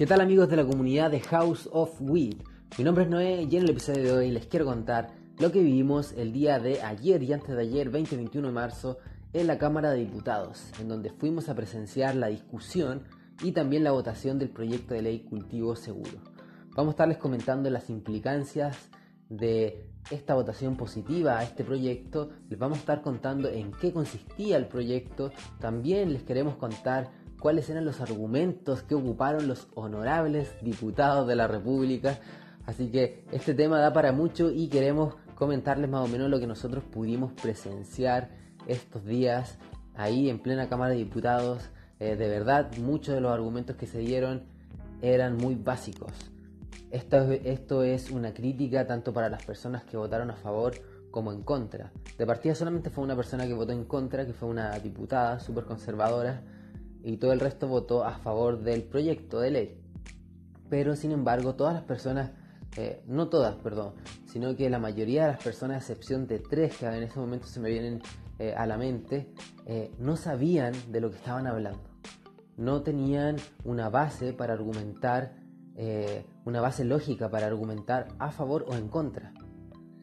¿Qué tal amigos de la comunidad de House of Weed? Mi nombre es Noé y en el episodio de hoy les quiero contar lo que vivimos el día de ayer y antes de ayer, 20-21 de marzo, en la Cámara de Diputados, en donde fuimos a presenciar la discusión y también la votación del proyecto de ley Cultivo Seguro. Vamos a estarles comentando las implicancias de esta votación positiva a este proyecto, les vamos a estar contando en qué consistía el proyecto, también les queremos contar cuáles eran los argumentos que ocuparon los honorables diputados de la República. Así que este tema da para mucho y queremos comentarles más o menos lo que nosotros pudimos presenciar estos días ahí en plena Cámara de Diputados. Eh, de verdad, muchos de los argumentos que se dieron eran muy básicos. Esto, esto es una crítica tanto para las personas que votaron a favor como en contra. De partida solamente fue una persona que votó en contra, que fue una diputada súper conservadora, y todo el resto votó a favor del proyecto de ley. Pero sin embargo, todas las personas, eh, no todas, perdón, sino que la mayoría de las personas, a excepción de tres que en ese momento se me vienen eh, a la mente, eh, no sabían de lo que estaban hablando. No tenían una base para argumentar, una base lógica para argumentar a favor o en contra.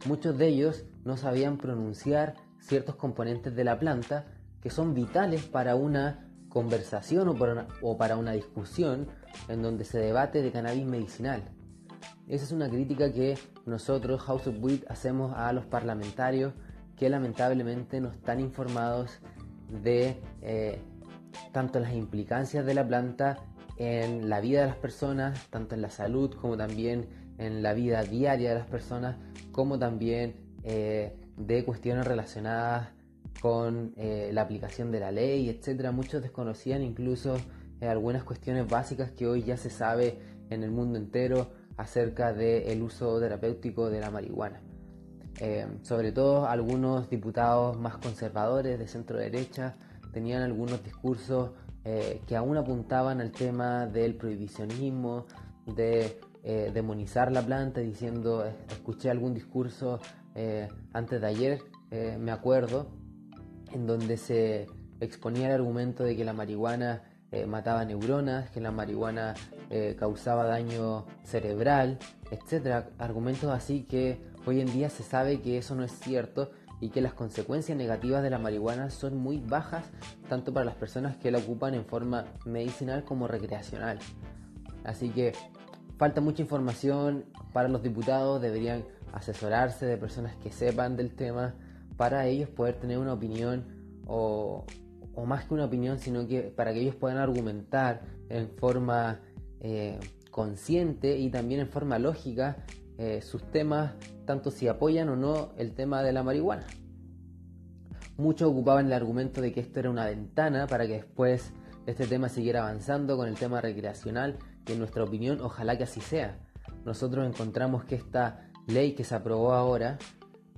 Muchos de ellos no sabían pronunciar ciertos componentes de la planta que son vitales para una conversación o para, una, discusión en donde se debate de cannabis medicinal. Esa es una crítica que nosotros, House of Weed, hacemos a los parlamentarios que lamentablemente no están informados de eh, tanto las implicancias de la planta en la vida de las personas, tanto en la salud como también en la vida diaria de las personas, como también eh, de cuestiones relacionadas con eh, la aplicación de la ley, etcétera. Muchos desconocían incluso eh, algunas cuestiones básicas que hoy ya se sabe en el mundo entero acerca del uso terapéutico de la marihuana. Eh, sobre todo algunos diputados más conservadores de centro derecha tenían algunos discursos que aún apuntaban al tema del prohibicionismo, de demonizar la planta, diciendo, escuché algún discurso antes de ayer, me acuerdo, en donde se exponía el argumento de que la marihuana eh, mataba neuronas, que la marihuana eh, causaba daño cerebral, etcétera. Argumentos así que hoy en día se sabe que eso no es cierto y que las consecuencias negativas de la marihuana son muy bajas tanto para las personas que la ocupan en forma medicinal como recreacional. Así que falta mucha información para los diputados, deberían asesorarse de personas que sepan del tema para ellos poder tener una opinión o, más que una opinión, sino que para que ellos puedan argumentar en forma eh, consciente y también en forma lógica eh, sus temas, tanto si apoyan o no el tema de la marihuana. Muchos ocupaban el argumento de que esto era una ventana para que después este tema siguiera avanzando con el tema recreacional y en nuestra opinión ojalá que así sea. Nosotros encontramos que esta ley que se aprobó ahora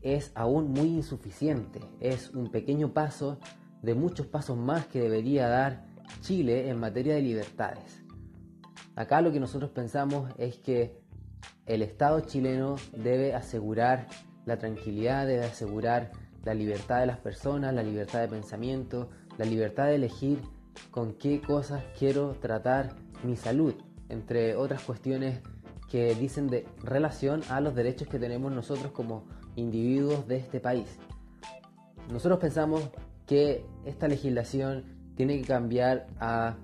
es aún muy insuficiente. Es un pequeño paso de muchos pasos más que debería dar Chile en materia de libertades. Acá lo que nosotros pensamos es que el Estado chileno debe asegurar la tranquilidad, debe asegurar la libertad de las personas, la libertad de pensamiento, la libertad de elegir con qué cosas quiero tratar mi salud, entre otras cuestiones que dicen de relación a los derechos que tenemos nosotros como individuos de este país. Nosotros pensamos que esta legislación tiene que cambiar a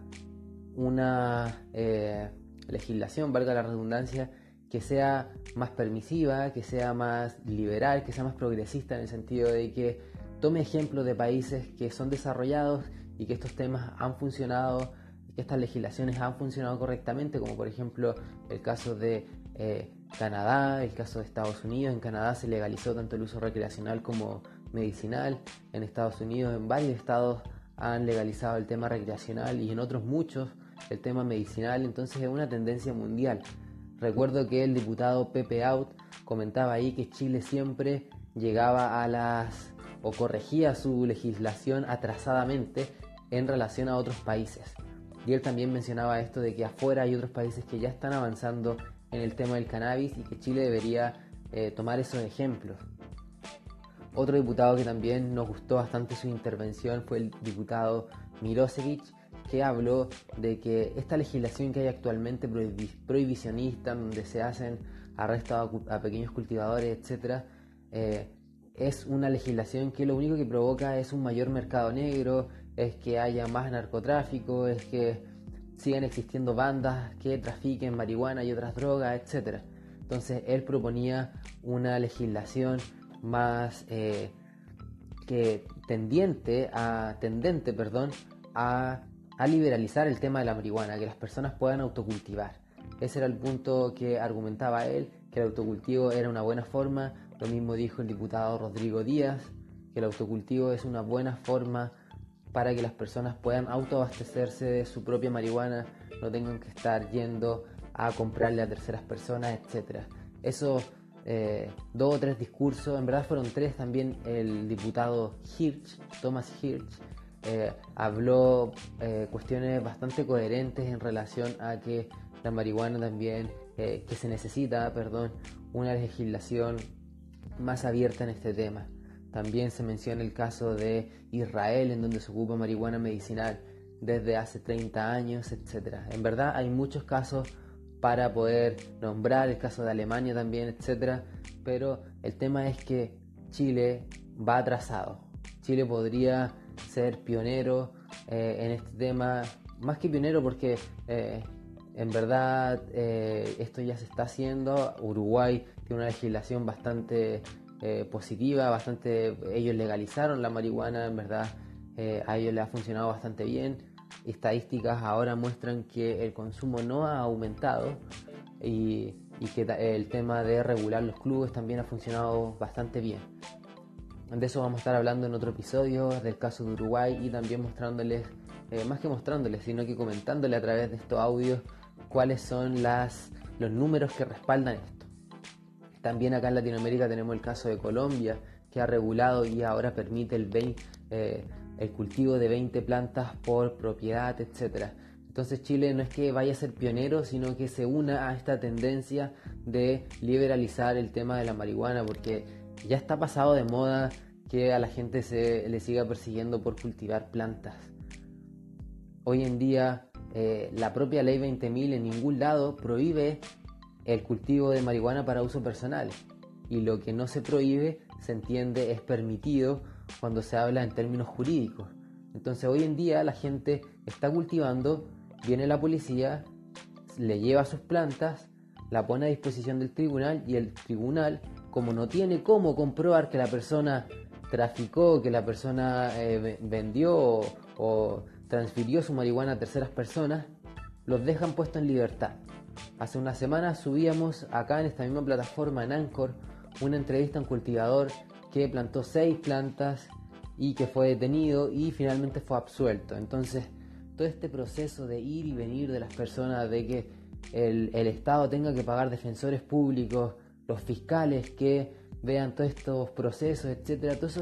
una eh, legislación, valga la redundancia, que sea más permisiva, que sea más liberal, que sea más progresista en el sentido de que tome ejemplo de países que son desarrollados y que estos temas han funcionado, que estas legislaciones han funcionado correctamente, como por ejemplo el caso de eh, Canadá, el caso de Estados Unidos. En Canadá se legalizó tanto el uso recreacional como medicinal. En Estados Unidos, en varios estados han legalizado el tema recreacional y en otros muchos el tema medicinal. Entonces es una tendencia mundial. Recuerdo que el diputado Pepe Out comentaba ahí que Chile siempre llegaba a las o corregía su legislación atrasadamente en relación a otros países. Y él también mencionaba esto de que afuera hay otros países que ya están avanzando en el tema del cannabis y que Chile debería eh, tomar esos ejemplos. Otro diputado que también nos gustó bastante su intervención fue el diputado Mirosevic, que habló de que esta legislación que hay actualmente prohibicionista, donde se hacen arrestos a, pequeños cultivadores, eh, es una legislación que lo único que provoca es un mayor mercado negro, es que haya más narcotráfico, es que sigan existiendo bandas que trafiquen marihuana y otras drogas, etcétera. Entonces él proponía una legislación más eh, que tendiente a, tendente perdón, a liberalizar el tema de la marihuana, que las personas puedan autocultivar. Ese era el punto que argumentaba él, que el autocultivo era una buena forma. Lo mismo dijo el diputado Rodrigo Díaz, que el autocultivo es una buena forma para que las personas puedan autoabastecerse de su propia marihuana, no tengan que estar yendo a comprarle a terceras personas, etc. Eso eh, dos o tres discursos, en verdad fueron tres también, el diputado Hirsch, Thomas Hirsch, eh, habló eh, cuestiones bastante coherentes en relación a que la marihuana también, que se necesita, perdón, una legislación más abierta en este tema. También se menciona el caso de Israel, en donde se ocupa marihuana medicinal desde hace 30 años, etc. En verdad hay muchos casos para poder nombrar, el caso de Alemania también, etcétera, pero el tema es que Chile va atrasado. Chile podría ser pionero eh, en este tema, más que pionero porque eh, en verdad eh, esto ya se está haciendo. Uruguay tiene una legislación bastante positiva, bastante ellos legalizaron la marihuana, en verdad a ellos les ha funcionado bastante bien estadísticas ahora muestran que el consumo no ha aumentado y, que el tema de regular los clubes también ha funcionado bastante bien. De eso vamos a estar hablando en otro episodio, del caso de Uruguay y también mostrándoles, eh, más que mostrándoles, sino que comentándole a través de estos audios cuáles son las, los números que respaldan esto. También acá en Latinoamérica tenemos el caso de Colombia, que ha regulado y ahora permite el 20, el cultivo de 20 plantas por propiedad, etc. Entonces Chile no es que vaya a ser pionero, sino que se una a esta tendencia de liberalizar el tema de la marihuana, porque ya está pasado de moda que a la gente se le siga persiguiendo por cultivar plantas. Hoy en día eh, la propia ley 20.000 en ningún lado prohíbe el cultivo de marihuana para uso personal y lo que no se prohíbe se entiende es permitido cuando se habla en términos jurídicos. Entonces hoy en día la gente está cultivando, viene la policía, le lleva sus plantas, la pone a disposición del tribunal y el tribunal, como no tiene cómo comprobar que la persona traficó, que la persona eh, vendió o, transfirió su marihuana a terceras personas, los dejan puestos en libertad. Hace una semana subíamos acá en esta misma plataforma en Anchor una entrevista a un cultivador que plantó seis plantas y que fue detenido y finalmente fue absuelto. Entonces, todo este proceso de ir y venir de las personas, de que el, Estado tenga que pagar defensores públicos, los fiscales que vean todos estos procesos, etcétera, todo eso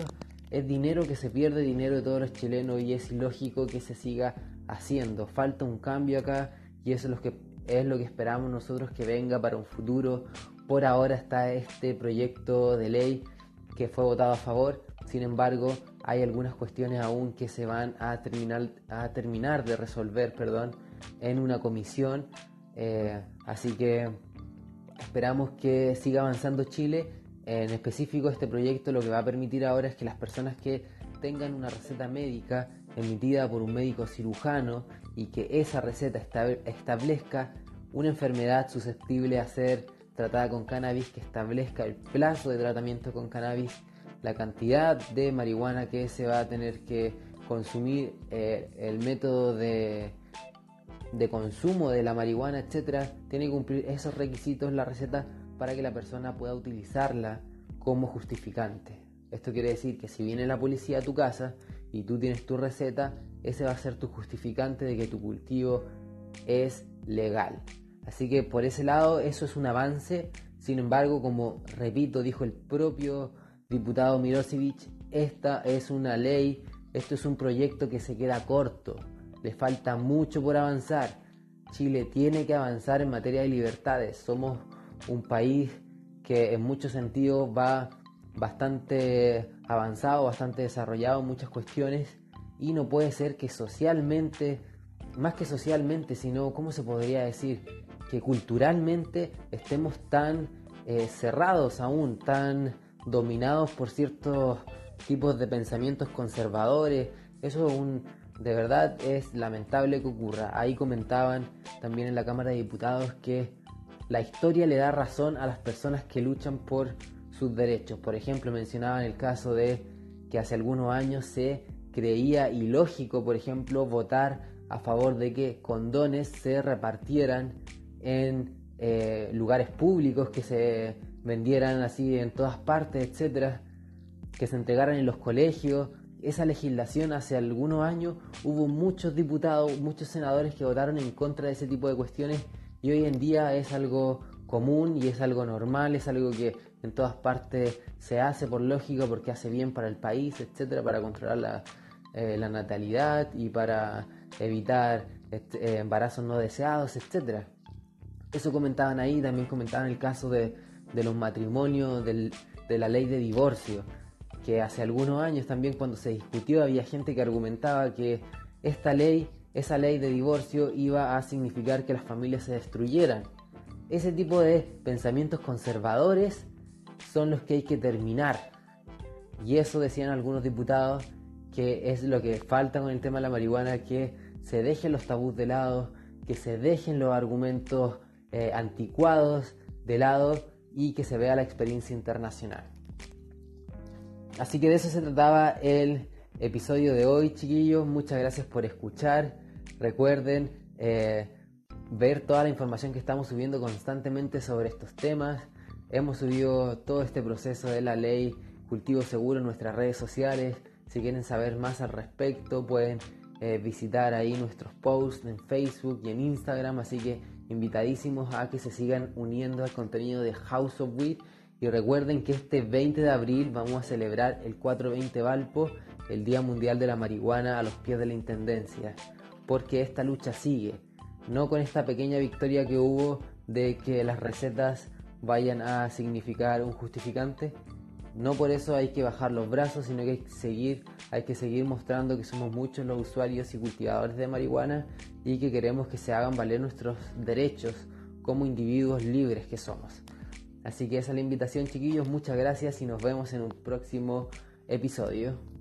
es dinero que se pierde, dinero de todos los chilenos y es ilógico que se siga haciendo. Falta un cambio acá y eso es lo que es lo que esperamos nosotros que venga para un futuro. Por ahora está este proyecto de ley que fue votado a favor. Sin embargo, hay algunas cuestiones aún que se van a terminar, a terminar de resolver perdón, en una comisión. Eh, así que esperamos que siga avanzando Chile. En específico, este proyecto lo que va a permitir ahora es que las personas que tengan una receta médica emitida por un médico cirujano y que esa receta establezca una enfermedad susceptible a ser tratada con cannabis que establezca el plazo de tratamiento con cannabis, la cantidad de marihuana que se va a tener que consumir, eh, el método de, de consumo de la marihuana, etcétera, tiene que cumplir esos requisitos la receta para que la persona pueda utilizarla como justificante. Esto quiere decir que si viene la policía a tu casa y tú tienes tu receta, ese va a ser tu justificante de que tu cultivo es legal. Así que por ese lado eso es un avance. Sin embargo, como repito, dijo el propio diputado Mirosevic, esta es una ley, esto es un proyecto que se queda corto, le falta mucho por avanzar. Chile tiene que avanzar en materia de libertades. Somos un país que en muchos sentidos va bastante avanzado, bastante desarrollado en muchas cuestiones y no puede ser que socialmente más que socialmente, sino, ¿cómo se podría decir? Que culturalmente estemos tan eh, cerrados aún, tan dominados por ciertos tipos de pensamientos conservadores. Eso un, de verdad es lamentable que ocurra. Ahí comentaban también en la Cámara de Diputados que la historia le da razón a las personas que luchan por sus derechos. Por ejemplo, mencionaban el caso de que hace algunos años se creía ilógico, por ejemplo, votar a favor de que condones se repartieran en eh, lugares públicos, que se vendieran así en todas partes, etcétera, que se entregaran en los colegios. Esa legislación hace algunos años hubo muchos diputados, muchos senadores que votaron en contra de ese tipo de cuestiones y hoy en día es algo común y es algo normal, es algo que en todas partes se hace por lógica porque hace bien para el país, etcétera, para controlar la, eh, natalidad y para evitar este, eh, embarazos no deseados, etcétera. Eso comentaban ahí, también comentaban el caso de, los matrimonios, de la ley de divorcio, que hace algunos años también cuando se discutió había gente que argumentaba que esta ley, esa ley de divorcio iba a significar que las familias se destruyeran. Ese tipo de pensamientos conservadores son los que hay que terminar. Y eso decían algunos diputados que es lo que falta con el tema de la marihuana, que se dejen los tabús de lado, que se dejen los argumentos eh, anticuados de lado y que se vea la experiencia internacional. Así que de eso se trataba el episodio de hoy, chiquillos. Muchas gracias por escuchar. Recuerden eh, ver toda la información que estamos subiendo constantemente sobre estos temas. Hemos subido todo este proceso de la ley Cultivo Seguro en nuestras redes sociales. Si quieren saber más al respecto, pueden eh, visitar ahí nuestros posts en Facebook y en Instagram. Así que invitadísimos a que se sigan uniendo al contenido de House of Weed y recuerden que este 20 de abril vamos a celebrar el 420 Valpo, el Día Mundial de la Marihuana a los pies de la Intendencia, porque esta lucha sigue, no con esta pequeña victoria que hubo de que las recetas vayan a significar un justificante. No por eso hay que bajar los brazos, sino que hay que seguir, hay que seguir mostrando que somos muchos los usuarios y cultivadores de marihuana y que queremos que se hagan valer nuestros derechos como individuos libres que somos. Así que esa es la invitación chiquillos, muchas gracias y nos vemos en un próximo episodio.